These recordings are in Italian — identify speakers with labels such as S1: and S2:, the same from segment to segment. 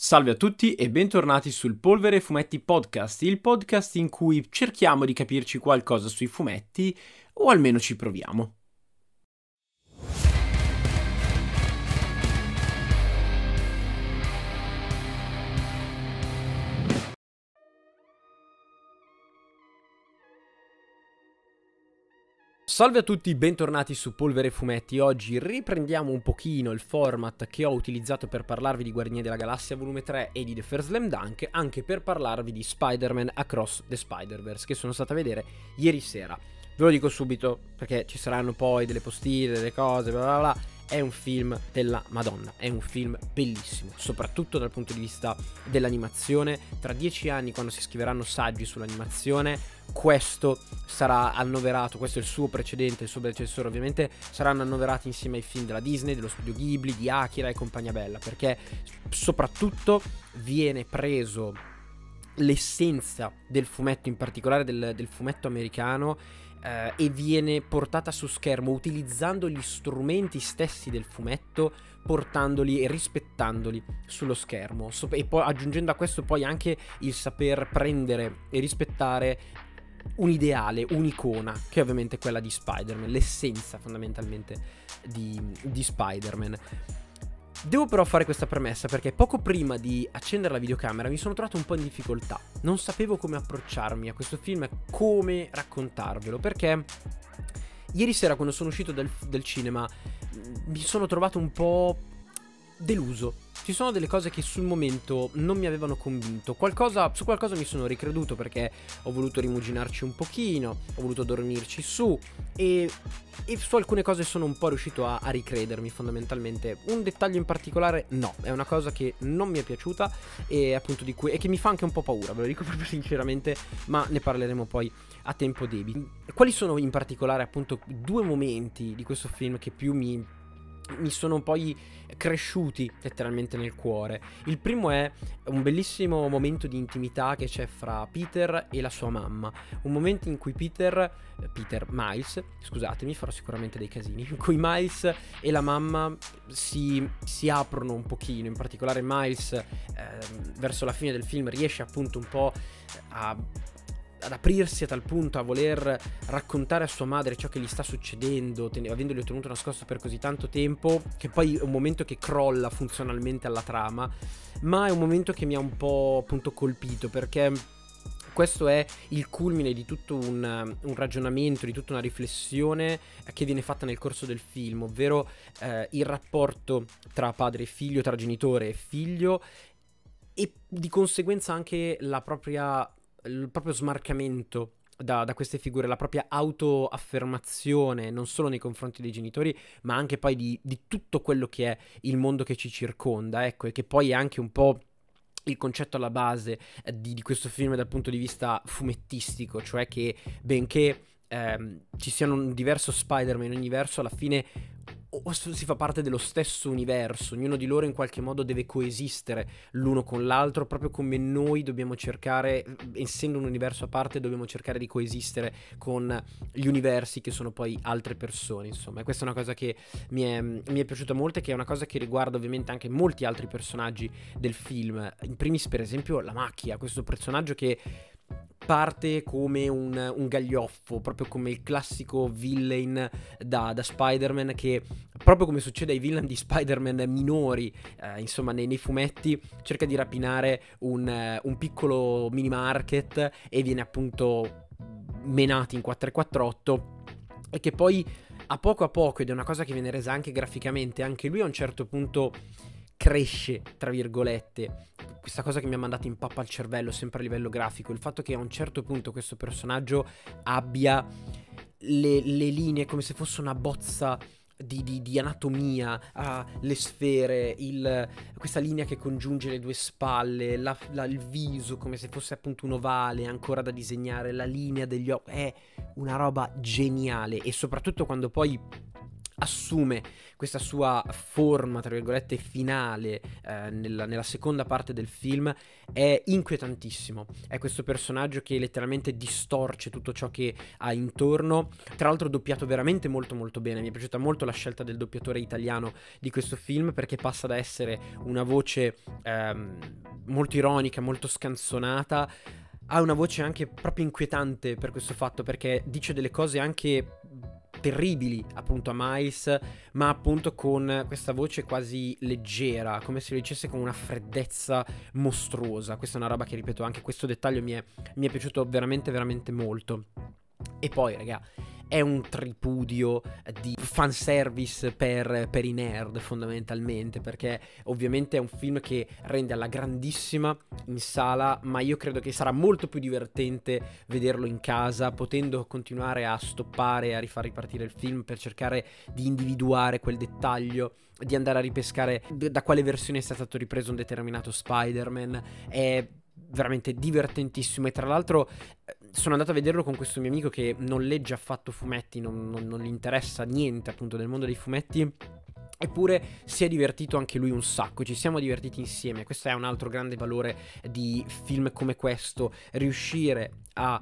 S1: Salve a tutti e bentornati sul Polvere Fumetti Podcast, il podcast in cui cerchiamo di capirci qualcosa sui fumetti o almeno ci proviamo. Salve a tutti, bentornati su Polvere Fumetti. Oggi riprendiamo un pochino il format che ho utilizzato per parlarvi di Guardiani della Galassia volume 3 e di The First Slam Dunk, anche per parlarvi di Spider-Man Across the Spider-Verse, che sono stato a vedere ieri sera. Ve lo dico subito, perché ci saranno poi delle postine, delle cose, bla bla bla è un film della Madonna, è un film bellissimo, soprattutto dal punto di vista dell'animazione. Tra dieci anni, quando si scriveranno saggi sull'animazione, questo sarà annoverato, questo è il suo precedente, il suo predecessore ovviamente, saranno annoverati insieme ai film della Disney, dello studio Ghibli, di Akira e compagnia bella, perché soprattutto viene preso l'essenza del fumetto, in particolare del, del fumetto americano, eh, e viene portata su schermo utilizzando gli strumenti stessi del fumetto, portandoli e rispettandoli sullo schermo so- e poi aggiungendo a questo poi anche il saper prendere e rispettare un ideale, un'icona, che è ovviamente quella di Spider-Man, l'essenza fondamentalmente di, di Spider-Man. Devo però fare questa premessa perché poco prima di accendere la videocamera mi sono trovato un po' in difficoltà. Non sapevo come approcciarmi a questo film e come raccontarvelo perché ieri sera quando sono uscito dal, dal cinema mi sono trovato un po' deluso ci sono delle cose che sul momento non mi avevano convinto. Qualcosa, su qualcosa mi sono ricreduto perché ho voluto rimuginarci un pochino, ho voluto dormirci su e, e su alcune cose sono un po' riuscito a, a, ricredermi fondamentalmente. Un dettaglio in particolare no, è una cosa che non mi è piaciuta e appunto di cui e che mi fa anche un po' paura, ve lo dico proprio sinceramente, ma ne parleremo poi a tempo debito. Quali sono in particolare appunto due momenti di questo film che più mi mi sono poi cresciuti letteralmente nel cuore. Il primo è un bellissimo momento di intimità che c'è fra Peter e la sua mamma. Un momento in cui Peter, Peter Miles, scusatemi, farò sicuramente dei casini, in cui Miles e la mamma si, si aprono un pochino. In particolare Miles eh, verso la fine del film riesce appunto un po' a ad aprirsi a tal punto a voler raccontare a sua madre ciò che gli sta succedendo, ten- avendogli ottenuto nascosto per così tanto tempo, che poi è un momento che crolla funzionalmente alla trama, ma è un momento che mi ha un po' appunto colpito perché questo è il culmine di tutto un, un, ragionamento, di tutta una riflessione che viene fatta nel corso del film, ovvero eh, il rapporto tra padre e figlio, tra genitore e figlio e di conseguenza anche la propria il proprio smarcamento da, da, queste figure, la propria autoaffermazione, non solo nei confronti dei genitori, ma anche poi di, di, tutto quello che è il mondo che ci circonda, ecco, e che poi è anche un po' il concetto alla base eh, di, di, questo film dal punto di vista fumettistico, cioè che benché ehm, ci siano un diverso Spider-Man in ogni verso, alla fine o si fa parte dello stesso universo, ognuno di loro in qualche modo deve coesistere l'uno con l'altro, proprio come noi dobbiamo cercare, essendo un universo a parte, dobbiamo cercare di coesistere con gli universi che sono poi altre persone, insomma. E questa è una cosa che mi è, mi è piaciuta molto e che è una cosa che riguarda ovviamente anche molti altri personaggi del film. In primis, per esempio, la macchia, questo personaggio che parte come un, un, gaglioffo, proprio come il classico villain da, da, Spider-Man che, proprio come succede ai villain di Spider-Man minori, eh, insomma nei, nei, fumetti, cerca di rapinare un, un piccolo mini market e viene appunto menato in 448 e che poi a poco a poco, ed è una cosa che viene resa anche graficamente, anche lui a un certo punto cresce, tra virgolette. Questa cosa che mi ha mandato in pappa al cervello, sempre a livello grafico, il fatto che a un certo punto questo personaggio abbia le, le linee come se fosse una bozza di, di, di, anatomia, ha le sfere, il, questa linea che congiunge le due spalle, la, la, il viso come se fosse appunto un ovale ancora da disegnare, la linea degli occhi, è una roba geniale e soprattutto quando poi assume questa sua forma, tra virgolette, finale eh, nella, nella, seconda parte del film è inquietantissimo. È questo personaggio che letteralmente distorce tutto ciò che ha intorno. Tra l'altro doppiato veramente molto molto bene. Mi è piaciuta molto la scelta del doppiatore italiano di questo film perché passa da essere una voce ehm, molto ironica, molto scanzonata ha una voce anche proprio inquietante per questo fatto perché dice delle cose anche terribili appunto a Miles, ma appunto con questa voce quasi leggera, come se lo dicesse con una freddezza mostruosa. Questa è una roba che ripeto, anche questo dettaglio mi è, mi è piaciuto veramente veramente molto. E poi, raga, è un tripudio di fanservice per, per i nerd fondamentalmente perché ovviamente è un film che rende alla grandissima in sala ma io credo che sarà molto più divertente vederlo in casa potendo continuare a stoppare a rifar ripartire il film per cercare di individuare quel dettaglio di andare a ripescare da quale versione è stato ripreso un determinato Spider-Man. È veramente divertentissimo e tra l'altro eh, sono andato a vederlo con questo mio amico che non legge affatto fumetti, non, non, non gli interessa niente appunto del mondo dei fumetti. Eppure si è divertito anche lui un sacco, ci siamo divertiti insieme, questo è un altro grande valore di film come questo, riuscire a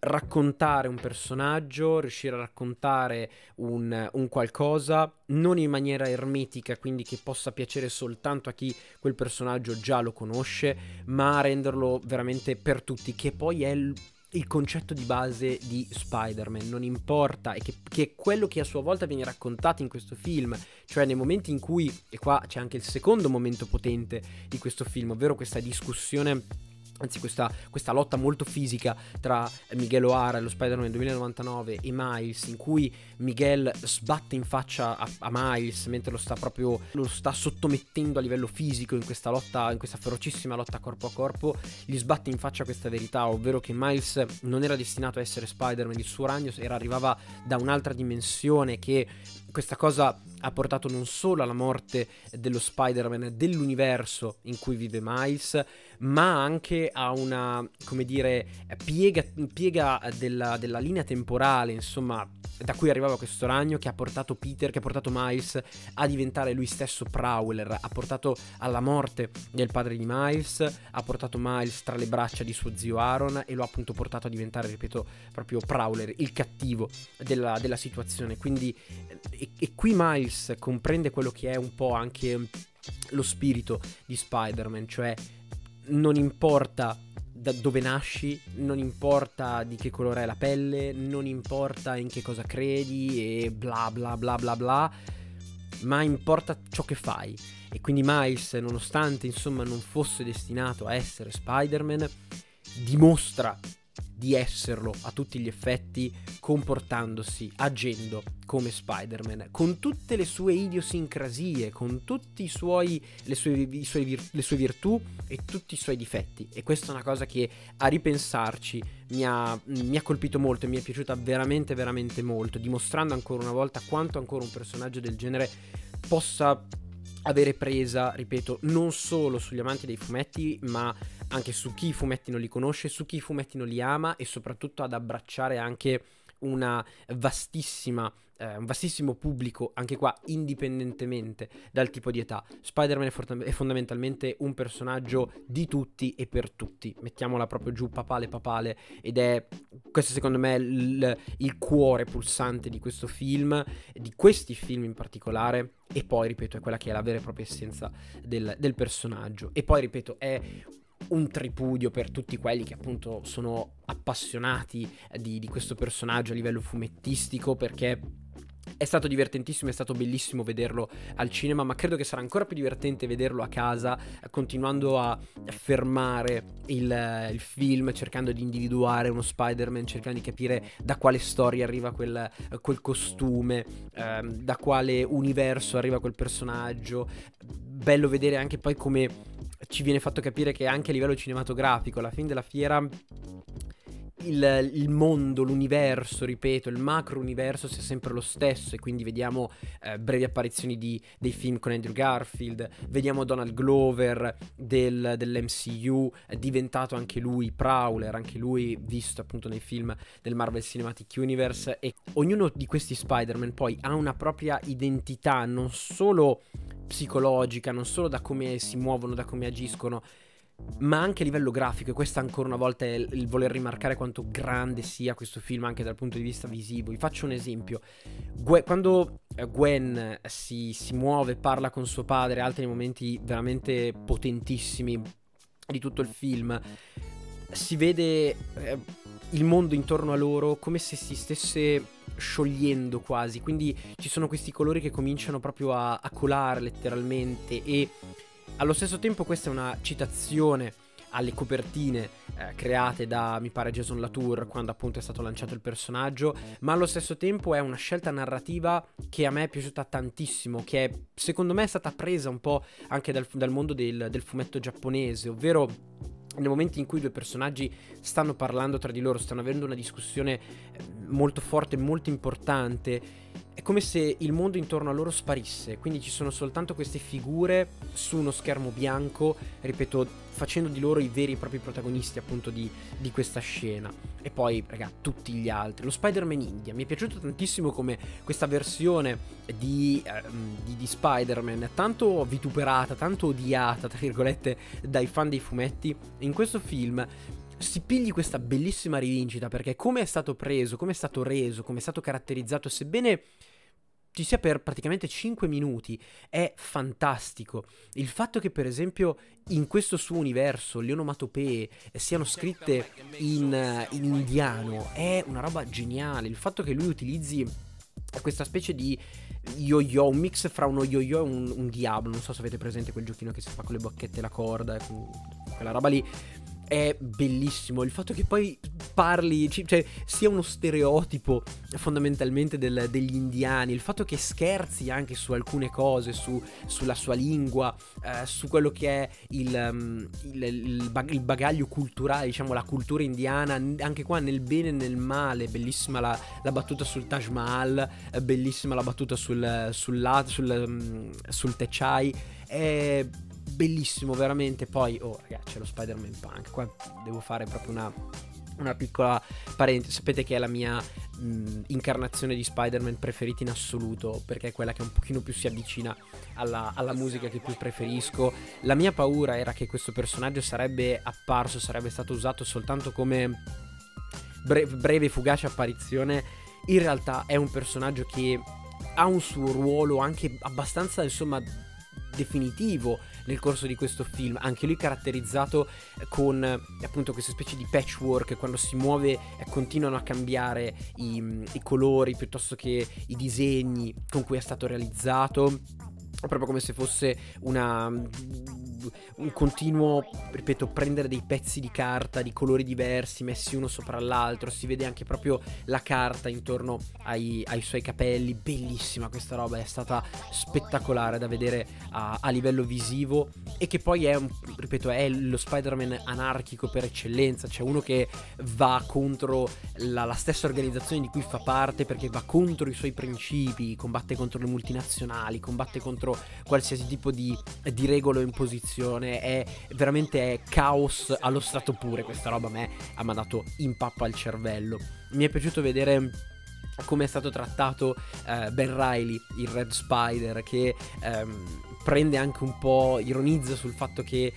S1: raccontare un personaggio, riuscire a raccontare un, un, qualcosa, non in maniera ermetica, quindi che possa piacere soltanto a chi quel personaggio già lo conosce, ma renderlo veramente per tutti, che poi è il, il concetto di base di Spider-Man, non importa, e che, che, è quello che a sua volta viene raccontato in questo film, cioè nei momenti in cui, e qua c'è anche il secondo momento potente di questo film, ovvero questa discussione anzi questa, questa, lotta molto fisica tra Miguel O'Hara e lo Spider-Man 2099 e Miles in cui Miguel sbatte in faccia a, a, Miles mentre lo sta proprio lo sta sottomettendo a livello fisico in questa lotta in questa ferocissima lotta corpo a corpo gli sbatte in faccia questa verità ovvero che Miles non era destinato a essere Spider-Man il suo ragno era, arrivava da un'altra dimensione che questa cosa ha portato non solo alla morte dello Spider-Man dell'universo in cui vive Miles, ma anche a una, come dire, piega, piega della, della, linea temporale, insomma, da cui arrivava questo ragno che ha portato Peter, che ha portato Miles a diventare lui stesso Prowler, ha portato alla morte del padre di Miles, ha portato Miles tra le braccia di suo zio Aaron e lo ha appunto portato a diventare, ripeto, proprio Prowler, il cattivo della, della situazione. Quindi, e, e qui Miles comprende quello che è un po' anche lo spirito di Spider-Man, cioè non importa da dove nasci, non importa di che colore è la pelle, non importa in che cosa credi e bla bla bla bla bla, ma importa ciò che fai. E quindi Miles, nonostante insomma non fosse destinato a essere Spider-Man, dimostra di esserlo a tutti gli effetti, comportandosi, agendo come Spider-Man, con tutte le sue idiosincrasie, con suoi, le, suoi le sue virtù e tutti i suoi difetti. E questa è una cosa che a ripensarci mi ha, mi ha colpito molto e mi è piaciuta veramente, veramente molto, dimostrando ancora una volta quanto ancora un personaggio del genere possa avere presa, ripeto, non solo sugli amanti dei fumetti, ma anche su chi i fumetti non li conosce, su chi i fumetti non li ama e soprattutto ad abbracciare anche una vastissima eh, un vastissimo pubblico, anche qua indipendentemente dal tipo di età. Spider-Man è, for- è, fondamentalmente un personaggio di tutti e per tutti, mettiamola proprio giù papale papale, ed è questo secondo me il, il cuore pulsante di questo film, di questi film in particolare, e poi ripeto è quella che è la vera e propria essenza del, del personaggio. E poi ripeto è un tripudio per tutti quelli che appunto sono appassionati di, di questo personaggio a livello fumettistico perché è stato divertentissimo, è stato bellissimo vederlo al cinema, ma credo che sarà ancora più divertente vederlo a casa, continuando a fermare il, il film, cercando di individuare uno Spider-Man, cercando di capire da quale storia arriva quel, quel costume, ehm, da quale universo arriva quel personaggio. Bello vedere anche poi come ci viene fatto capire che anche a livello cinematografico, alla fine della fiera il, il, mondo, l'universo, ripeto, il macro universo sia sempre lo stesso. E quindi vediamo eh, brevi apparizioni di, dei film con Andrew Garfield, vediamo Donald Glover del, dell'MCU, è diventato anche lui Prowler, anche lui visto appunto nei film del Marvel Cinematic Universe. E ognuno di questi Spider-Man poi ha una propria identità non solo psicologica, non solo da come si muovono, da come agiscono, ma anche a livello grafico, e questo ancora una volta è il voler rimarcare quanto grande sia questo film anche dal punto di vista visivo. Vi faccio un esempio. Gwen, quando eh, Gwen si, si muove, parla con suo padre, altri momenti veramente potentissimi di tutto il film, si vede eh, il mondo intorno a loro come se si stesse sciogliendo quasi, quindi ci sono questi colori che cominciano proprio a, a colare letteralmente e allo stesso tempo questa è una citazione alle copertine eh, create da, mi pare, Jason Latour quando appunto è stato lanciato il personaggio, ma allo stesso tempo è una scelta narrativa che a me è piaciuta tantissimo, che è, secondo me è stata presa un po' anche dal, dal mondo del, del fumetto giapponese, ovvero nel momento in cui i due personaggi stanno parlando tra di loro, stanno avendo una discussione eh, molto forte, molto importante, è come se il mondo intorno a loro sparisse, quindi ci sono soltanto queste figure su uno schermo bianco, ripeto, facendo di loro i veri e propri protagonisti appunto di, di questa scena. E poi, raga, tutti gli altri. Lo Spider-Man India, mi è piaciuto tantissimo come questa versione di, eh, di, di Spider-Man, tanto vituperata, tanto odiata, tra virgolette, dai fan dei fumetti, in questo film si pigli questa bellissima rivincita perché come è stato preso, come è stato reso, come è stato caratterizzato, sebbene ci sia per praticamente 5 minuti, è fantastico. Il fatto che per esempio in questo suo universo le onomatopee siano scritte in, in indiano è una roba geniale. Il fatto che lui utilizzi questa specie di yo-yo, un mix fra uno yo-yo e un, un diavolo. Non so se avete presente quel giochino che si fa con le bacchette e la corda, quella roba lì è bellissimo. Il fatto che poi parli, cioè sia uno stereotipo fondamentalmente del, degli indiani, il fatto che scherzi anche su alcune cose, su, sulla sua lingua, eh, su quello che è il, um, il, il, bag- il, bagaglio culturale, diciamo la cultura indiana, anche qua nel bene e nel male, bellissima la, la battuta sul Taj Mahal, bellissima la battuta sul, sul, sul, um, sul Techai. È bellissimo veramente. Poi, oh ragazzi, c'è lo Spider-Man Punk. Qua devo fare proprio una, una piccola parentesi. Sapete che è la mia mh, incarnazione di Spider-Man preferita in assoluto, perché è quella che un pochino più si avvicina alla, alla, musica che più preferisco. La mia paura era che questo personaggio sarebbe apparso, sarebbe stato usato soltanto come bre- breve fugace apparizione. In realtà è un personaggio che ha un suo ruolo anche abbastanza, insomma, definitivo nel corso di questo film, anche lui caratterizzato con appunto queste specie di patchwork, quando si muove eh, continuano a cambiare i, i colori piuttosto che i disegni con cui è stato realizzato. Proprio come se fosse una, un continuo, ripeto, prendere dei pezzi di carta di colori diversi messi uno sopra l'altro, si vede anche proprio la carta intorno ai, ai suoi capelli, bellissima questa roba, è stata spettacolare da vedere a, a livello visivo e che poi è, ripeto, è lo Spider-Man anarchico per eccellenza, cioè uno che va contro la, la stessa organizzazione di cui fa parte perché va contro i suoi principi, combatte contro le multinazionali, combatte contro contro qualsiasi tipo di, di regola o imposizione. È veramente è caos allo stato pure. Questa roba a me ha mandato in pappa al cervello. Mi è piaciuto vedere come è stato trattato uh, Ben Riley, il Red Spider, che um, prende anche un po', ironizza sul fatto che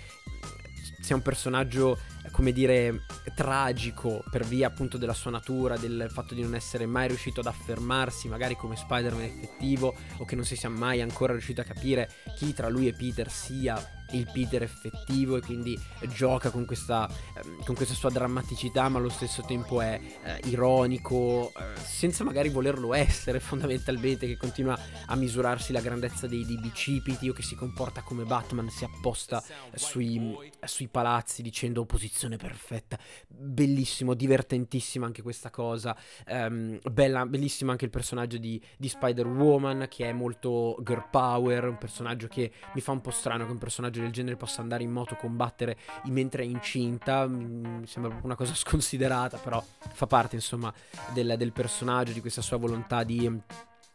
S1: sia un personaggio come dire, tragico per via appunto della sua natura, del fatto di non essere mai riuscito ad affermarsi, magari come Spider-Man effettivo, o che non si sia mai ancora riuscito a capire chi tra lui e Peter sia il Peter effettivo e quindi gioca con questa, ehm, con questa sua drammaticità ma allo stesso tempo è eh, ironico eh, senza magari volerlo essere fondamentalmente che continua a misurarsi la grandezza dei, dei bicipiti o che si comporta come Batman si apposta sui, sui palazzi dicendo opposizione perfetta bellissimo divertentissima anche questa cosa um, bella, bellissimo anche il personaggio di, di Spider-Woman che è molto girl power un personaggio che mi fa un po' strano che un personaggio del genere possa andare in moto, combattere mentre è incinta, mm, mi sembra una cosa sconsiderata, però fa parte insomma del, del personaggio, di questa sua volontà di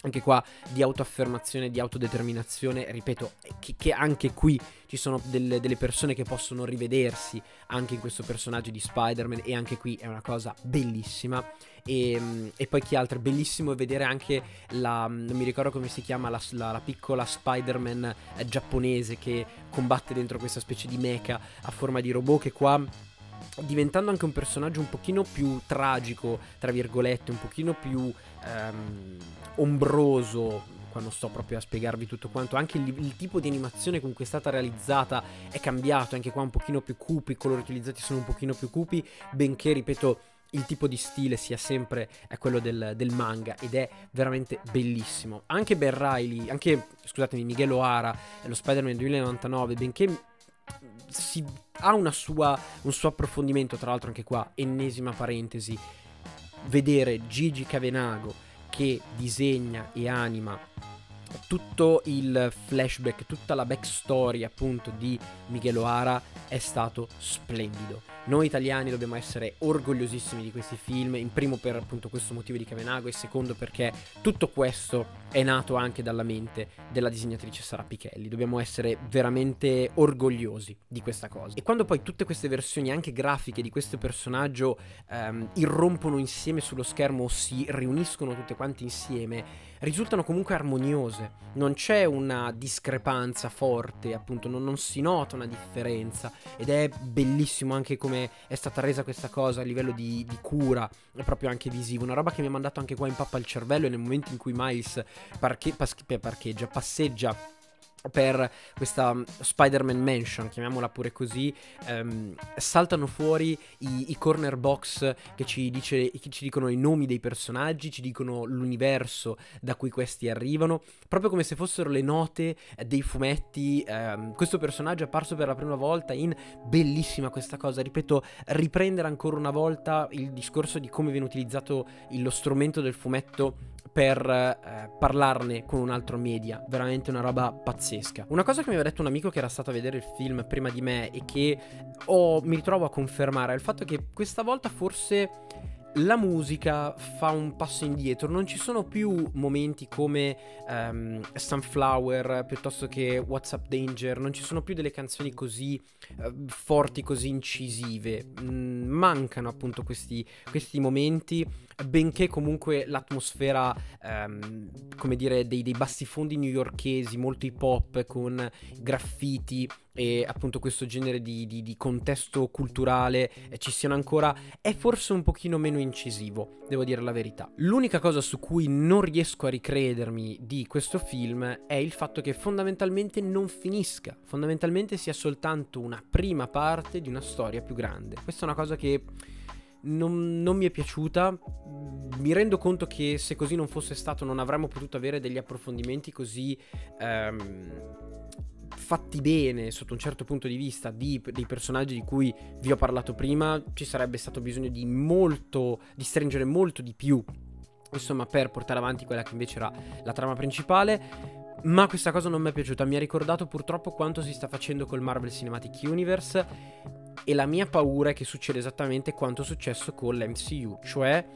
S1: anche qua di autoaffermazione, di autodeterminazione, ripeto, che, che anche qui ci sono delle, delle, persone che possono rivedersi anche in questo personaggio di Spider-Man e anche qui è una cosa bellissima. E, e poi chi altro? Bellissimo vedere anche la, non mi ricordo come si chiama, la, la, la piccola Spider-Man eh, giapponese che combatte dentro questa specie di mecha a forma di robot che qua diventando anche un personaggio un pochino più tragico, tra virgolette, un pochino più ehm, ombroso, quando sto proprio a spiegarvi tutto quanto, anche il, il, tipo di animazione con cui è stata realizzata è cambiato, anche qua un pochino più cupi, i colori utilizzati sono un pochino più cupi, benché, ripeto, il tipo di stile sia sempre quello del, del, manga ed è veramente bellissimo. Anche Ben Riley, anche, scusatemi, Miguel O'Hara, lo Spider-Man 2099, benché si ha sua, un suo approfondimento, tra l'altro anche qua, ennesima parentesi, vedere Gigi Cavenago che disegna e anima tutto il flashback, tutta la backstory appunto di Miguel O'Hara è stato splendido. Noi italiani dobbiamo essere orgogliosissimi di questi film, in primo per appunto questo motivo di Cavenago e secondo perché tutto questo è nato anche dalla mente della disegnatrice Sara Pichelli. Dobbiamo essere veramente orgogliosi di questa cosa. E quando poi tutte queste versioni anche grafiche di questo personaggio ehm, irrompono insieme sullo schermo o si riuniscono tutte quante insieme, risultano comunque armoniose. Non c'è una discrepanza forte, appunto, non, non si nota una differenza ed è bellissimo anche come è stata resa questa cosa a livello di, di cura, proprio anche visivo. Una roba che mi ha mandato anche qua in pappa al cervello e nel momento in cui Miles parche- pas- parcheggia, passeggia per questa mm, Spider-Man Mansion, chiamiamola pure così, ehm, saltano fuori i, i, corner box che ci, dice, che ci dicono i nomi dei personaggi, ci dicono l'universo da cui questi arrivano, proprio come se fossero le note dei fumetti. Ehm, questo personaggio è apparso per la prima volta in bellissima questa cosa, ripeto, riprendere ancora una volta il discorso di come viene utilizzato lo strumento del fumetto per eh, parlarne con un altro media, veramente una roba pazzesca. Una cosa che mi aveva detto un amico che era stato a vedere il film prima di me e che ho, mi ritrovo a confermare è il fatto che questa volta forse la musica fa un passo indietro, non ci sono più momenti come um, Sunflower piuttosto che WhatsApp Danger, non ci sono più delle canzoni così uh, forti, così incisive, mm, mancano appunto questi, questi momenti benché comunque l'atmosfera, um, come dire, dei, dei bassifondi newyorkesi, molto hip hop con graffiti e appunto questo genere di, di, di contesto culturale eh, ci siano ancora, è forse un pochino meno incisivo, devo dire la verità. L'unica cosa su cui non riesco a ricredermi di questo film è il fatto che fondamentalmente non finisca, fondamentalmente sia soltanto una prima parte di una storia più grande. Questa è una cosa che non, non, mi è piaciuta. Mi rendo conto che se così non fosse stato non avremmo potuto avere degli approfondimenti così ehm, fatti bene sotto un certo punto di vista di, dei personaggi di cui vi ho parlato prima. Ci sarebbe stato bisogno di molto, di stringere molto di più. Insomma, per portare avanti quella che invece era la trama principale. Ma questa cosa non mi è piaciuta, mi ha ricordato purtroppo quanto si sta facendo col Marvel Cinematic Universe e la mia paura è che succeda esattamente quanto è successo con l'MCU, cioè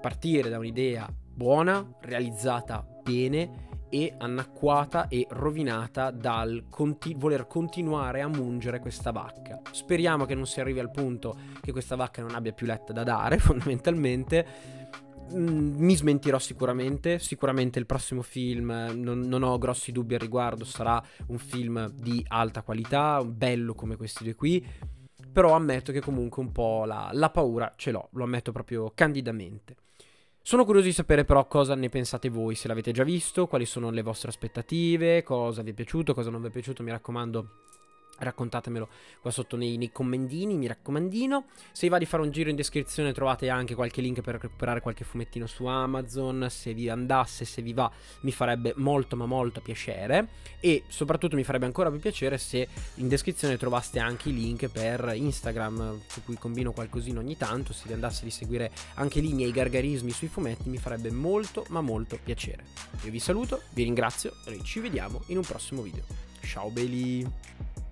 S1: partire da un'idea buona, realizzata bene e annacquata e rovinata dal conti- voler continuare a mungere questa vacca. Speriamo che non si arrivi al punto che questa vacca non abbia più letta da dare, fondamentalmente. Mm, mi smentirò sicuramente, sicuramente il prossimo film non, non, ho grossi dubbi al riguardo, sarà un film di alta qualità, bello come questi due qui però ammetto che comunque un po' la, la paura ce l'ho, lo ammetto proprio candidamente. Sono curioso di sapere però cosa ne pensate voi, se l'avete già visto, quali sono le vostre aspettative, cosa vi è piaciuto, cosa non vi è piaciuto, mi raccomando raccontatemelo qua sotto nei, nei, commentini, mi raccomandino. Se vi va di fare un giro in descrizione trovate anche qualche link per recuperare qualche fumettino su Amazon, se vi andasse, se vi va, mi farebbe molto ma molto piacere e soprattutto mi farebbe ancora più piacere se in descrizione trovaste anche i link per Instagram su cui combino qualcosina ogni tanto, se vi andasse di seguire anche lì i miei gargarismi sui fumetti mi farebbe molto ma molto piacere. Io vi saluto, vi ringrazio e ci vediamo in un prossimo video. Ciao belli!